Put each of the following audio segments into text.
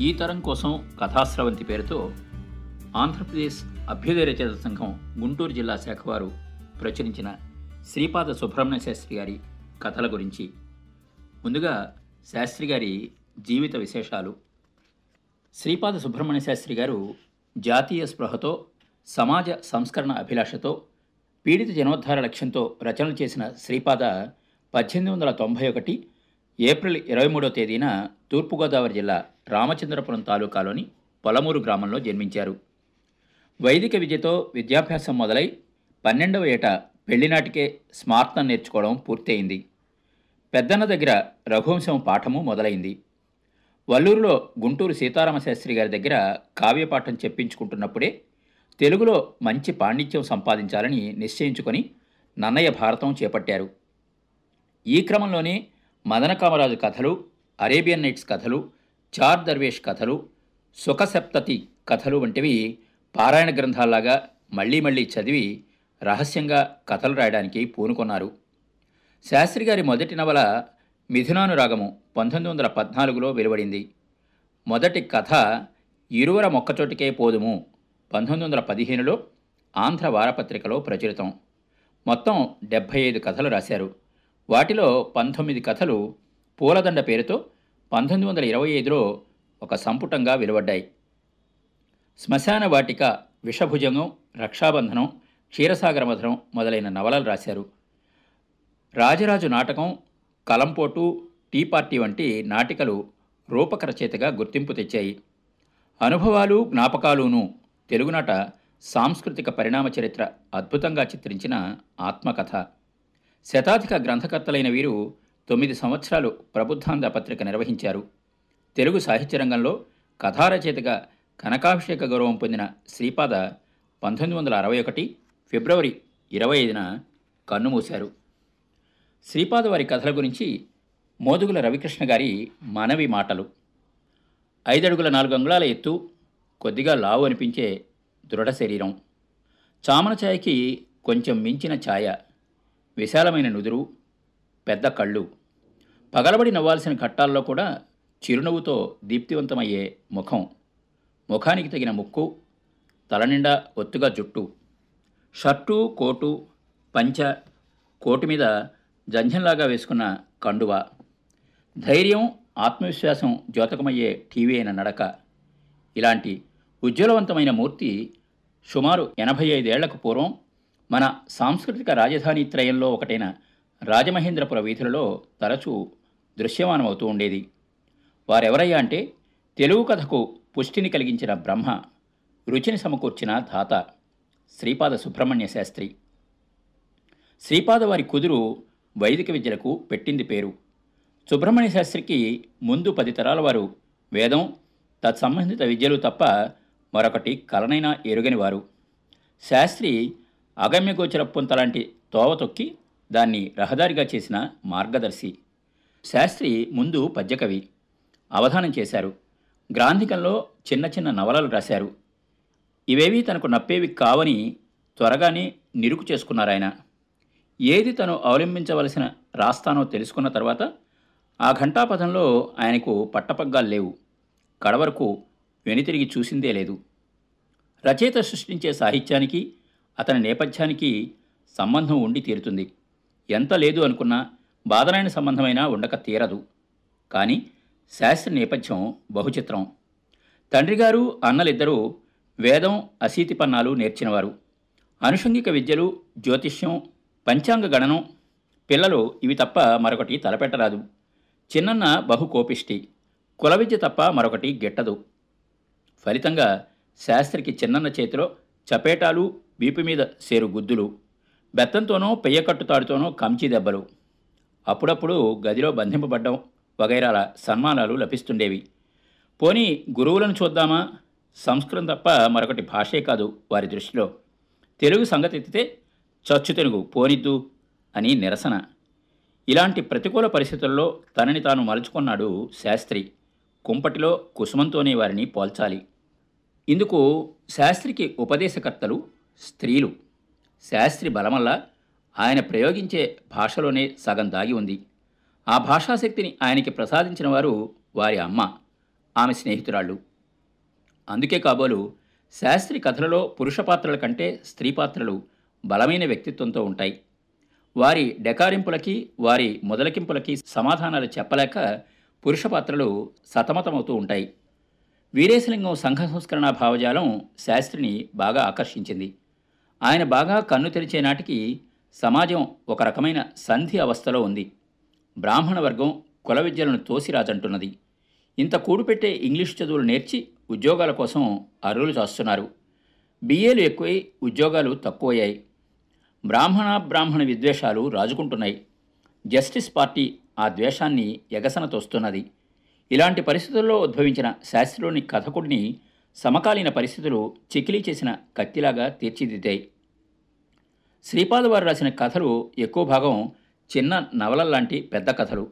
ఈ తరం కోసం కథాస్రవంతి పేరుతో ఆంధ్రప్రదేశ్ అభ్యుదయ రచయిత సంఘం గుంటూరు జిల్లా శాఖ వారు ప్రచురించిన శ్రీపాద సుబ్రహ్మణ్య శాస్త్రి గారి కథల గురించి. ముందుగా శాస్త్రి గారి జీవిత విశేషాలు. శ్రీపాద సుబ్రహ్మణ్య శాస్త్రి గారు జాతీయ స్పృహతో సమాజ సంస్కరణ అభిలాషతో పీడిత జనోద్ధార లక్ష్యంతో రచనలు చేసిన శ్రీపాద పద్దెనిమిది వందల తొంభై ఒకటి ఏప్రిల్ ఇరవై మూడో తేదీన తూర్పుగోదావరి జిల్లా రామచంద్రపురం తాలూకాలోని పొలమూరు గ్రామంలో జన్మించారు. వైదిక విద్యతో విద్యాభ్యాసం మొదలై పన్నెండవ ఏట పెళ్ళినాటికే స్మార్తం నేర్చుకోవడం పూర్తయింది. పెద్దన్న దగ్గర రఘువంశం పాఠము మొదలైంది. వల్లూరులో గుంటూరు సీతారామశాస్త్రి గారి దగ్గర కావ్యపాఠం చెప్పించుకుంటున్నప్పుడే తెలుగులో మంచి పాండిత్యం సంపాదించాలని నిశ్చయించుకొని నన్నయ్య భారతం చేపట్టారు. ఈ క్రమంలోనే మదన కామరాజు కథలు అరేబియన్ నైట్స్ కథలు చార్ దర్వేష్ కథలు సుఖసప్తతి కథలు వంటివి పారాయణ గ్రంథాల్లాగా మళ్ళీ మళ్ళీ చదివి రహస్యంగా కథలు రాయడానికి పూనుకొన్నారు. శాస్త్రి గారి మొదటి నవల మిథునానురాగము పంతొమ్మిది వందల పద్నాలుగులో వెలువడింది. మొదటి కథ ఇరువర మొక్కచోటికే పోదుము పంతొమ్మిది వందల పదిహేనులో ఆంధ్ర వారపత్రికలో ప్రచురితం. మొత్తం డెబ్భై ఐదు కథలు రాశారు. వాటిలో పంతొమ్మిది కథలు పూలదండ పేరుతో పంతొమ్మిది వందల ఇరవై ఐదులో ఒక సంపుటంగా వెలువడ్డాయి. శ్మశాన వాటిక విషభుజంగం రక్షాబంధనం క్షీరసాగర మధురం మొదలైన నవలలు రాశారు. రాజరాజు నాటకం కలంపోటు టీ పార్టీ వంటి నాటికలు రూపక రచయితగా గుర్తింపు తెచ్చాయి. అనుభవాలు జ్ఞాపకాలును తెలుగునాట సాంస్కృతిక పరిణామ చరిత్ర అద్భుతంగా చిత్రించిన ఆత్మకథ. శతాధిక గ్రంథకర్తలైన వీరు తొమ్మిది సంవత్సరాలు ప్రబుద్ధాంధ పత్రిక నిర్వహించారు. తెలుగు సాహిత్య రంగంలో కథారచయితగా కనకాభిషేక గౌరవం పొందిన శ్రీపాద పంతొమ్మిది వందల అరవై ఒకటి ఫిబ్రవరి ఇరవై ఐదున కన్నుమూశారు. శ్రీపాద వారి కథల గురించి మోదుగుల రవికృష్ణ గారి మనవి మాటలు. ఐదడుగుల నాలుగు అంగుళాల ఎత్తు కొద్దిగా లావు అనిపించే దృఢ శరీరం. చామన ఛాయకి కొంచెం మించిన ఛాయ విశాలమైన నుదురు పెద్ద కళ్ళు. పగలబడి నవ్వాల్సిన ఘట్టాల్లో కూడా చిరునవ్వుతో దీప్తివంతమయ్యే ముఖం. ముఖానికి తగిన ముక్కు తలనిండా ఒత్తుగా జుట్టు షర్టు కోటు పంచ కోటు మీద జంఝంలాగా వేసుకున్న కండువ. ధైర్యం ఆత్మవిశ్వాసం ద్యోతకమయ్యే టీవీ అయిన నడక. ఇలాంటి ఉజ్వలవంతమైన మూర్తి సుమారు ఎనభై ఐదేళ్ళకు పూర్వం మన సాంస్కృతిక రాజధాని త్రయంలో ఒకటైన రాజమహేంద్రపుర వీధులలో తరచూ దృశ్యమానమవుతూ ఉండేది. వారెవరయ్యా అంటే తెలుగు కథకు పుష్టిని కలిగించిన బ్రహ్మ రుచిని సమకూర్చిన ధాత శ్రీపాద సుబ్రహ్మణ్య శాస్త్రి. శ్రీపాద వారి కుదురు వైదిక విద్యలకు పెట్టింది పేరు. సుబ్రహ్మణ్య శాస్త్రికి ముందు పది తరాల వారు వేదం తత్సంబంధిత విద్యలు తప్ప మరొకటి కలనైనా ఎరుగని వారు. శాస్త్రి అగమ్యగోచర పొంతలాంటి తోవ తొక్కి దాన్ని రహదారిగా చేసిన మార్గదర్శి. శాస్త్రి ముందు పద్యకవి. అవధానం చేశారు. గ్రాంధికంలో చిన్న చిన్న నవలలు రాశారు. ఇవేవీ తనకు నప్పేవి కావని త్వరగానే నిరుకు చేసుకున్నారాయన. ఏది తను అవలంబించవలసిన రాస్తానో తెలుసుకున్న తర్వాత ఆ ఘంటాపథంలో ఆయనకు పట్టపగ్గాలు లేవు. కడవరకు వెనుతిరిగి చూసిందే లేదు. రచయిత సృష్టించే సాహిత్యానికి అతని నేపథ్యానికి సంబంధం ఉండి తీరుతుంది. ఎంత లేదు అనుకున్నా బాధరాయణ సంబంధమైనా ఉండక తీరదు. కానీ శాస్త్రి నేపథ్యం బహుచిత్రం. తండ్రిగారు అన్నలిద్దరూ వేదం అసీతి పన్నాలు నేర్చినవారు. అనుషంగిక విద్యలు జ్యోతిష్యం పంచాంగ గణనం పిల్లలు ఇవి తప్ప మరొకటి తలపెట్టరాదు. చిన్నన్న బహు కోపిష్టి కుల విద్య తప్ప మరొకటి గిట్టదు. ఫలితంగా శాస్త్రికి చిన్నన్న చేతిలో చపేటాలు వీపు మీద సేరు గుద్దులు. బెత్తంతోనో పెయ్యకట్టు తాడుతోనో కంచి దెబ్బలు. అప్పుడప్పుడు గదిలో బంధింపబడ్డం వగైరాల సన్మానాలు లభిస్తుండేవి. పోనీ గురువులను చూద్దామా? సంస్కృతం తప్ప మరొకటి భాషే కాదు వారి దృష్టిలో. తెలుగు సంగతి ఎత్తితే చచ్చు తెలుగు పోనిద్దు అని నిరసన. ఇలాంటి ప్రతికూల పరిస్థితుల్లో తనని తాను మలుచుకున్నాడు శాస్త్రి. కుంపటిలో కుసుమంతోనే వారిని పోల్చాలి. ఇందుకు శాస్త్రికి ఉపదేశకర్తలు స్త్రీలు. శాస్త్రి బలమల్ల ఆయన ప్రయోగించే భాషలోనే సగం దాగి ఉంది. ఆ భాషాశక్తిని ఆయనకి ప్రసాదించిన వారు వారి అమ్మ ఆమె స్నేహితురాళ్ళు. అందుకే కాబోలు శాస్త్రి కథలలో పురుష పాత్రల కంటే స్త్రీ పాత్రలు బలమైన వ్యక్తిత్వంతో ఉంటాయి. వారి డెకారింపులకి వారి మొదలకింపులకి సమాధానాలు చెప్పలేక పురుష పాత్రలు సతమతమవుతూ ఉంటాయి. వీరేశలింగం సంఘ సంస్కరణ భావజాలం శాస్త్రిని బాగా ఆకర్షించింది. ఆయన బాగా కన్ను తెరిచే నాటికి సమాజం ఒక రకమైన సంధి అవస్థలో ఉంది. బ్రాహ్మణ వర్గం కుల విద్యలను తోసిరాజంటున్నది. ఇంత కూడుపెట్టే ఇంగ్లీష్ చదువులు నేర్చి ఉద్యోగాల కోసం అరువులు చేస్తున్నారు. బిఏలు ఎక్కువై ఉద్యోగాలు తక్కువయ్యాయి. బ్రాహ్మణ బ్రాహ్మణ విద్వేషాలు రాజుకుంటున్నాయి. జస్టిస్ పార్టీ ఆ ద్వేషాన్ని ఎగసన తోస్తున్నది. ఇలాంటి పరిస్థితుల్లో ఉద్భవించిన శాస్త్రిలోని కథకుడిని సమకాలీన పరిస్థితులు చికిలీ చేసిన కత్తిలాగా తీర్చిదిద్దాయి. శ్రీపాద వారు రాసిన కథలు ఎక్కువ భాగం చిన్న నవలల్లాంటి పెద్ద కథలు.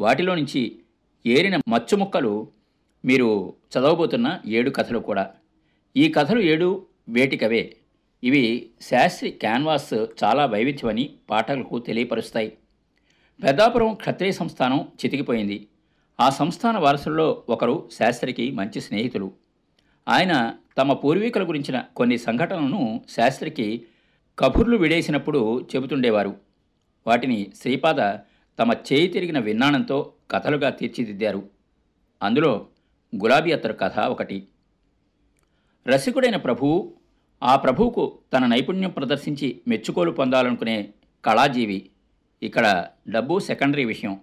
వాటిలో నుంచి ఏరిన మచ్చుముక్కలు మీరు చదవబోతున్న ఏడు కథలు కూడా. ఈ కథలు ఏడు వేటికవే. ఇవి శాస్త్రి క్యాన్వాస్ చాలా వైవిధ్యమని పాఠకులకు తెలియపరుస్తాయి. పెద్దాపురం క్షత్రియ సంస్థానం చితికిపోయింది. ఆ సంస్థాన వారసుల్లో ఒకరు శాస్త్రికి మంచి స్నేహితులు. ఆయన తమ పూర్వీకుల గురించిన కొన్ని సంఘటనలను శాస్త్రికి కబుర్లు విడేసినప్పుడు చెబుతుండేవారు. వాటిని శ్రీపాద తమ చేయి తిరిగిన విన్నానంతో కథలుగా తీర్చిదిద్దారు. అందులో గులాబీ అత్తరు కథ ఒకటి. రసికుడైన ప్రభువు ఆ ప్రభువుకు తన నైపుణ్యం ప్రదర్శించి మెచ్చుకోలు పొందాలనుకునే కళాజీవి. ఇక్కడ డబ్బు సెకండరీ విషయం.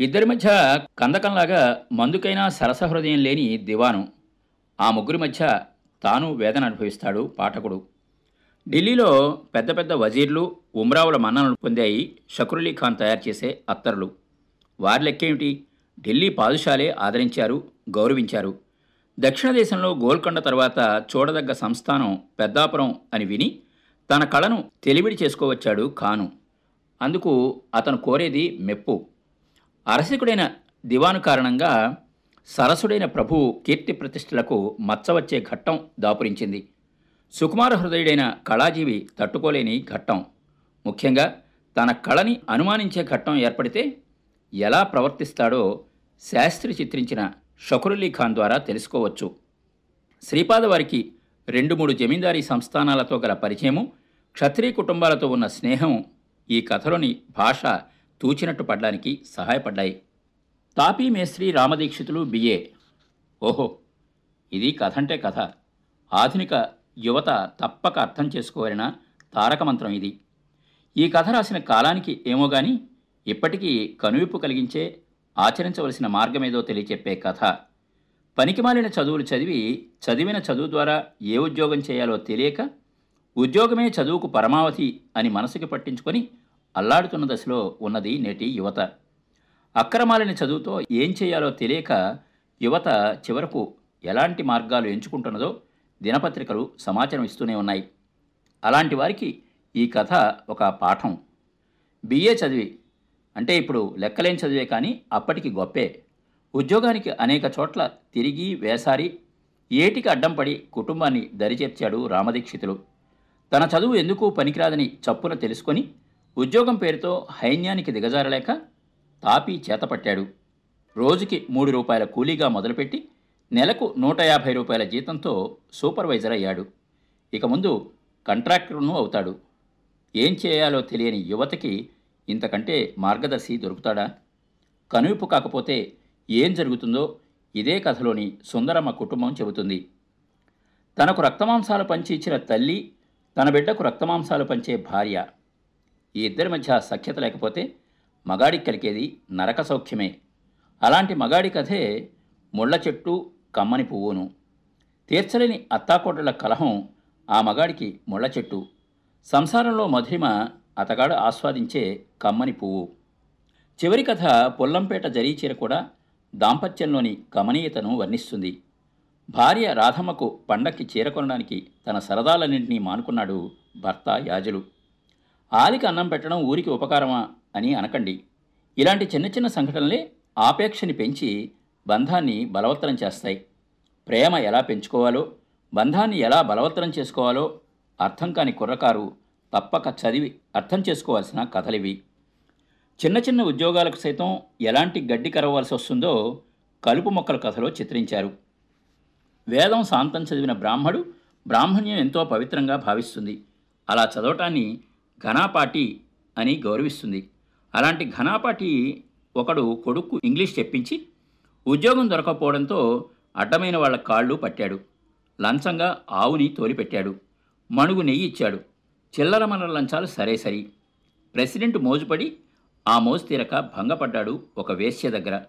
ఇద్దరి మధ్య కందకంలాగా మందుకైనా సరస హృదయం లేని దివాను. ఆ ముగ్గురి మధ్య తాను వేదన అనుభవిస్తాడు పాఠకుడు. ఢిల్లీలో పెద్ద పెద్ద వజీర్లు ఉమ్రావుల మన్ననలు పొందాయి షకరులీ ఖాన్ తయారు చేసే అత్తరులు. వారి లెక్కేమిటి ఢిల్లీ పాదుషాలే ఆదరించారు గౌరవించారు. దక్షిణ దేశంలో గోల్కొండ తర్వాత చూడదగ్గ సంస్థానం పెద్దాపురం అని విని తన కళను తెలివిడి చేసుకోవచ్చాడు ఖాను. అందుకు అతను కోరేది మెప్పు. అరసికుడైన దివాను కారణంగా సరసుడైన ప్రభు కీర్తి ప్రతిష్టలకు మచ్చవచ్చే ఘట్టం దాపురించింది. సుకుమార హృదయుడైన కళాజీవి తట్టుకోలేని ఘట్టం. ముఖ్యంగా తన కళని అనుమానించే ఘట్టం ఏర్పడితే ఎలా ప్రవర్తిస్తాడో శాస్త్రి చిత్రించిన షకురుల్లీ ఖాన్ ద్వారా తెలుసుకోవచ్చు. శ్రీపాద వారికి రెండు మూడు జమీందారీ సంస్థానాలతో గల పరిచయము క్షత్రియ కుటుంబాలతో ఉన్న స్నేహం ఈ కథలోని భాష తూచినట్టు పడడానికి సహాయపడ్డాయి. తాపీ మేస్త్రి రామదీక్షితులు బిఏ ఓహో ఇది కథ అంటే కథ. ఆధునిక యువత తప్పక అర్థం చేసుకోవాలిన తారక మంత్రం ఇది. ఈ కథ రాసిన కాలానికి ఏమో గాని ఇప్పటికీ కనువిప్పు కలిగించే ఆచరించవలసిన మార్గమేదో తెలియచెప్పే కథ. పనికిమాలిన చదువులు చదివి చదివిన చదువు ద్వారా ఏ ఉద్యోగం చేయాలో తెలియక ఉద్యోగమే చదువుకు పరమావధి అని మనసుకి పట్టించుకొని అల్లాడుతున్న దశలో ఉన్నది నేటి యువత. అక్రమాలని చదువుతో ఏం చేయాలో తెలియక యువత చివరకు ఎలాంటి మార్గాలు ఎంచుకుంటున్నదో దినపత్రికలు సమాచారం ఇస్తూనే ఉన్నాయి. అలాంటి వారికి ఈ కథ ఒక పాఠం. బిఏ చదివి అంటే ఇప్పుడు లెక్కలేని చదివే కానీ అప్పటికి గొప్పే. ఉద్యోగానికి అనేక చోట్ల తిరిగి వేసారి ఏటికి అడ్డం పడి కుటుంబాన్ని దరిచేర్చాడు రామదీక్షితులు. తన చదువు ఎందుకు పనికిరాదని చప్పున తెలుసుకొని ఉద్యోగం పేరుతో హైన్యానికి దిగజారలేక తాపీ చేతపట్టాడు. రోజుకి మూడు రూపాయల కూలీగా మొదలుపెట్టి నెలకు నూట యాభై రూపాయల జీతంతో సూపర్వైజర్ అయ్యాడు. ఇక ముందు కంట్రాక్టర్ను అవుతాడు. ఏం చేయాలో తెలియని యువతకి ఇంతకంటే మార్గదర్శి దొరుకుతాడా? కనువిప్పు కాకపోతే ఏం జరుగుతుందో ఇదే కథలోని సుందరమ్మ కుటుంబం చెబుతుంది. తనకు రక్తమాంసాలు పంచి ఇచ్చిన తల్లి తన బిడ్డకు రక్తమాంసాలు పంచే భార్య. ఈ ఇద్దరి మధ్య సఖ్యత లేకపోతే మగాడికి కలిగేది నరక సౌఖ్యమే. అలాంటి మగాడి కథే ముళ్ళ చెట్టు కమ్మని పువ్వును. తీర్చలేని అత్తాకోటల కలహం ఆ మగాడికి ముళ్ళ చెట్టు. సంసారంలో మధురిమ అతగాడు ఆస్వాదించే కమ్మని పువ్వు. చివరి కథ పొల్లంపేట జరీచీర కూడా దాంపత్యంలోని కమనీయతను వర్ణిస్తుంది. భార్య రాధమ్మకు పండక్కి చీర కొనడానికి తన సరదాలన్నింటినీ మానుకున్నాడు భర్త యాజులు. ఆలికి అన్నం పెట్టడం ఊరికి ఉపకారమా అని అనకండి. ఇలాంటి చిన్న చిన్న సంఘటనలే ఆపేక్షని పెంచి బంధాన్ని బలవత్తరం చేస్తాయి. ప్రేమ ఎలా పెంచుకోవాలో బంధాన్ని ఎలా బలవత్తరం చేసుకోవాలో అర్థం కాని కుర్రకారు తప్పక చదివి అర్థం చేసుకోవాల్సిన కథలివి. చిన్న చిన్న ఉద్యోగాలకు సైతం ఎలాంటి గడ్డి కరవలసి వస్తుందో కలుపు మొక్కల కథలో చిత్రించారు. వేదం శాంతం చదివిన బ్రాహ్మడు బ్రాహ్మణ్యం ఎంతో పవిత్రంగా భావిస్తుంది. అలా చదవటాన్ని ఘనాపాటి అని గౌరవిస్తుంది. అలాంటి ఘనాపాటి ఒకడు కొడుకు ఇంగ్లీష్ చెప్పించి ఉద్యోగం దొరకపోవడంతో అడ్డమైన వాళ్ళ కాళ్ళు పట్టాడు. లంచంగా ఆవుని తోలిపెట్టాడు. మణుగు నెయ్యి ఇచ్చాడు. చిల్లర మనర లంచాలు సరే సరి. ప్రెసిడెంట్ మోజుపడి ఆ మోజు తీరక భంగపడ్డాడు ఒక వేశ్య దగ్గర.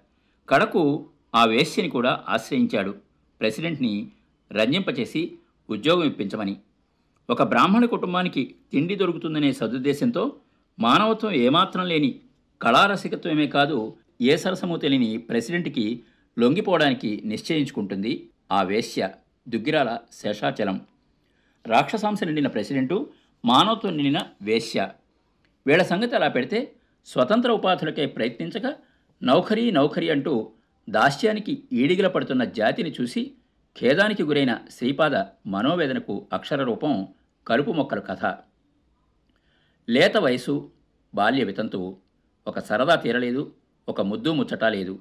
కడకు ఆ వేశ్యని కూడా ఆశ్రయించాడు. ప్రెసిడెంట్ని రంజింపచేసి ఉద్యోగం ఇప్పించమని. ఒక బ్రాహ్మణ కుటుంబానికి తిండి దొరుకుతుందనే సదుద్దేశంతో మానవత్వం ఏమాత్రం లేని కళారసికత్వమే కాదు ఏ సరసము తెలియని ప్రెసిడెంట్కి లొంగిపోవడానికి నిశ్చయించుకుంటుంది ఆ వేశ్య దుగ్గిరాల శేషాచలం. రాక్షసాంశ నిండిన ప్రెసిడెంటు మానవత్వం నిండిన వేశ్య. వీళ్ళ సంగతి అలా పెడితే స్వతంత్ర ఉపాధులకే ప్రయత్నించక నౌకరీ నౌకరీ అంటూ దాస్యానికి ఈడిగిల పడుతున్న జాతిని చూసి ఖేదానికి గురైన శ్రీపాద మనోవేదనకు అక్షర రూపం కలుపు మొక్కల కథ. లేత వయసు బాల్య వితంతువు. ఒక సరదా తీరలేదు. ఒక ముద్దు ముచ్చట లేదు.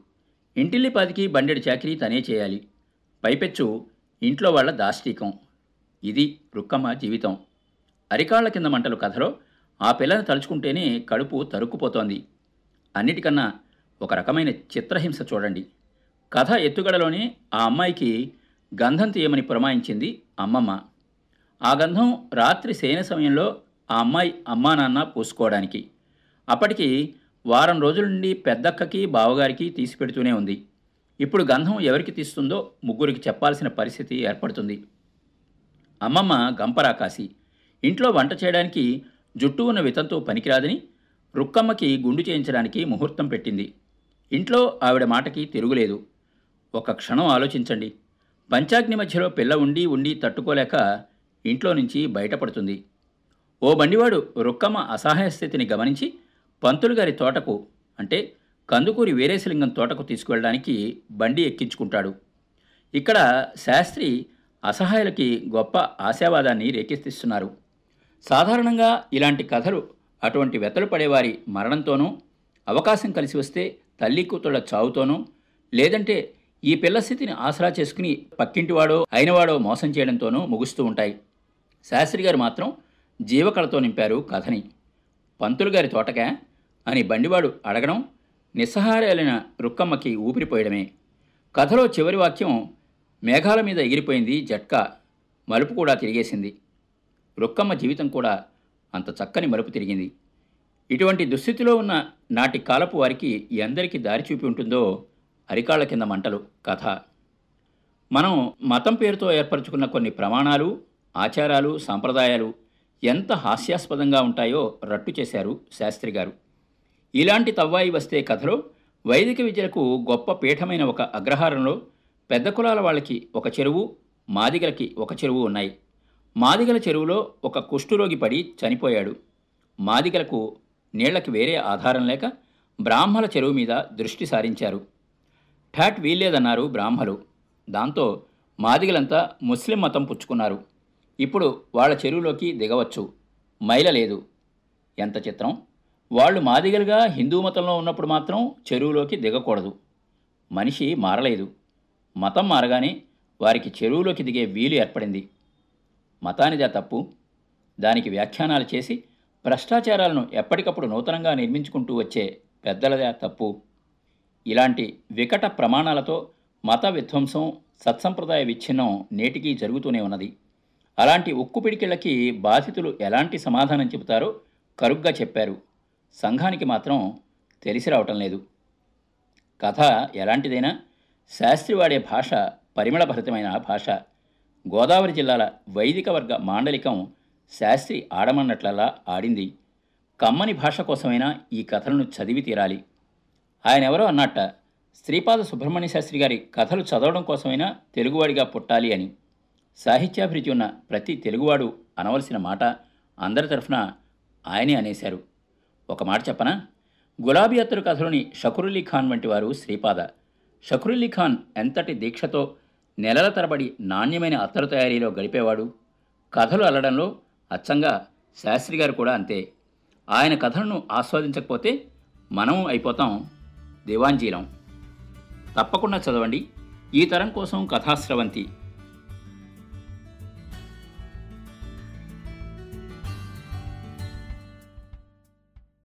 ఇంటిల్లిపాదికి బండెడి చాకరీ తనే చేయాలి. పైపెచ్చు ఇంట్లో వాళ్ళ దాష్టీకం. ఇది రుక్కమ్మ జీవితం. అరికాళ్ళ కింద మంటలు కథలో ఆ పిల్లని తలుచుకుంటేనే కడుపు తరుక్కుపోతోంది. అన్నిటికన్నా ఒక రకమైన చిత్రహింస చూడండి. కథ ఎత్తుగడలోనే ఆ అమ్మాయికి గంధం తీయమని పురమాయించింది అమ్మమ్మ. ఆ గంధం రాత్రి శయన సమయంలో ఆ అమ్మాయి అమ్మా నాన్న పూసుకోవడానికి. అప్పటికి వారం రోజుల నుండి పెద్దక్కకి బావగారికి తీసిపెడుతూనే ఉంది. ఇప్పుడు గంధం ఎవరికి తీస్తుందో ముగ్గురికి చెప్పాల్సిన పరిస్థితి ఏర్పడుతుంది. అమ్మమ్మ గంపరాకాసి ఇంట్లో వంట చేయడానికి జుట్టు ఉన్న వితంతో పనికిరాదని రుక్కమ్మకి గుండు చేయించడానికి ముహూర్తం పెట్టింది. ఇంట్లో ఆవిడ మాటకి తిరుగులేదు. ఒక క్షణం ఆలోచించండి. పంచాగ్ని మధ్యలో పిల్ల ఉండి ఉండి తట్టుకోలేక ఇంట్లో నుంచి బయటపడుతుంది. ఓ బండివాడు రుక్కమ్మ అసహాయ స్థితిని గమనించి పంతులు గారి తోటకు అంటే కందుకూరి వీరేశలింగం తోటకు తీసుకువెళ్ళడానికి బండి ఎక్కించుకుంటాడు. ఇక్కడ శాస్త్రి అసహాయులకి గొప్ప ఆశావాదాన్ని రేకెత్తిస్తున్నారు. సాధారణంగా ఇలాంటి కథలు అటువంటి వెతలు పడేవారి మరణంతోనూ అవకాశం కలిసి వస్తే తల్లి కూతుళ్ళ చావుతోనూ లేదంటే ఈ పిల్ల స్థితిని ఆసరా చేసుకుని పక్కింటివాడో అయినవాడో మోసం చేయడంతోనూ ముగుస్తూ ఉంటాయి. శాస్త్రి గారు మాత్రం జీవకళతో నింపారు కథని. పంతులు గారి తోటకా అని బండివాడు అడగడం నిస్సహారాలైన రుక్కమ్మకి ఊపిరిపోయడమే కథలో చివరి వాక్యం మేఘాల మీద ఎగిరిపోయింది జట్కా మలుపు కూడా తిరిగేసింది. రుక్కమ్మ జీవితం కూడా అంత చక్కని మలుపు తిరిగింది. ఇటువంటి దుస్థితిలో ఉన్న నాటి కాలపు వారికి ఎందరికీ దారి చూపి ఉంటుందో అరికాళ్ళ కింద మంటలు కథ. మనం మతం పేరుతో ఏర్పరచుకున్న కొన్ని ప్రమాణాలు ఆచారాలు సాంప్రదాయాలు ఎంత హాస్యాస్పదంగా ఉంటాయో రట్టు చేశారు శాస్త్రి గారు. ఇలాంటి తవ్వాయి వస్తే కథలో వైదిక విద్యలకు గొప్ప పీఠమైన ఒక అగ్రహారంలో పెద్ద కులాల వాళ్ళకి ఒక చెరువు మాదిగలకి ఒక చెరువు ఉన్నాయి. మాదిగల చెరువులో ఒక కుష్ఠురోగి పడి చనిపోయాడు. మాదిగలకు నీళ్ళకి వేరే ఆధారం లేక బ్రాహ్మల చెరువు మీద దృష్టి సారించారు. ఠాట్ వీల్లేదన్నారు బ్రాహ్మలు. దాంతో మాదిగలంతా ముస్లిం మతం పుచ్చుకున్నారు. ఇప్పుడు వాళ్ళ చెరువులోకి దిగవచ్చు. మైల లేదు. ఎంత చిత్రం? వాళ్ళు మాదిగలుగా హిందూ మతంలో ఉన్నప్పుడు మాత్రం చెరువులోకి దిగకూడదు. మనిషి మారలేదు. మతం మారగానే వారికి చెరువులోకి దిగే వీలు ఏర్పడింది. మతానిదా తప్పు. దానికి వ్యాఖ్యానాలు చేసి భ్రష్టాచారాలను ఎప్పటికప్పుడు నూతనంగా నిర్మించుకుంటూ వచ్చే పెద్దలదా తప్పు. ఇలాంటి వికట ప్రమాణాలతో మత విధ్వంసం సత్సంప్రదాయ విచ్ఛిన్నం నేటికీ జరుగుతూనే ఉన్నది. అలాంటి ఉక్కు పిడికిళ్ళకి బాధితులు ఎలాంటి సమాధానం చెబుతారో కరుగ్గా చెప్పారు. సంఘానికి మాత్రం తెలిసి రావటం లేదు. కథ ఎలాంటిదైనా శాస్త్రి వాడే భాష పరిమళభరితమైన భాష. గోదావరి జిల్లాల వైదిక వర్గ మాండలికం శాస్త్రి ఆడమన్నట్లలా ఆడింది. కమ్మని భాష కోసమైనా ఈ కథలను చదివి తీరాలి. ఆయన ఎవరో అన్నట్ట శ్రీపాద సుబ్రహ్మణ్య శాస్త్రి గారి కథలు చదవడం కోసమైనా తెలుగువాడిగా పుట్టాలి అని. సాహిత్యాభిరుచి ఉన్న ప్రతి తెలుగువాడు అనవలసిన మాట అందరి తరఫున ఆయనే అనేశారు. ఒక మాట చెప్పనా? గులాబీ అత్తరు కథలోని షకురులీ ఖాన్ వంటి వారు శ్రీపాద. షకురులీ ఖాన్ ఎంతటి దీక్షతో నెలల తరబడి నాణ్యమైన అత్తరు తయారీలో గడిపేవాడు? కథలు అల్లడంలో అచ్చంగా శాస్త్రి గారు కూడా అంతే. ఆయన కథలను ఆస్వాదించకపోతే మనం అయిపోతాం దివాంజీలం. తప్పకుండా చదవండి. ఈ తరం కోసం కథాశ్రవంతి.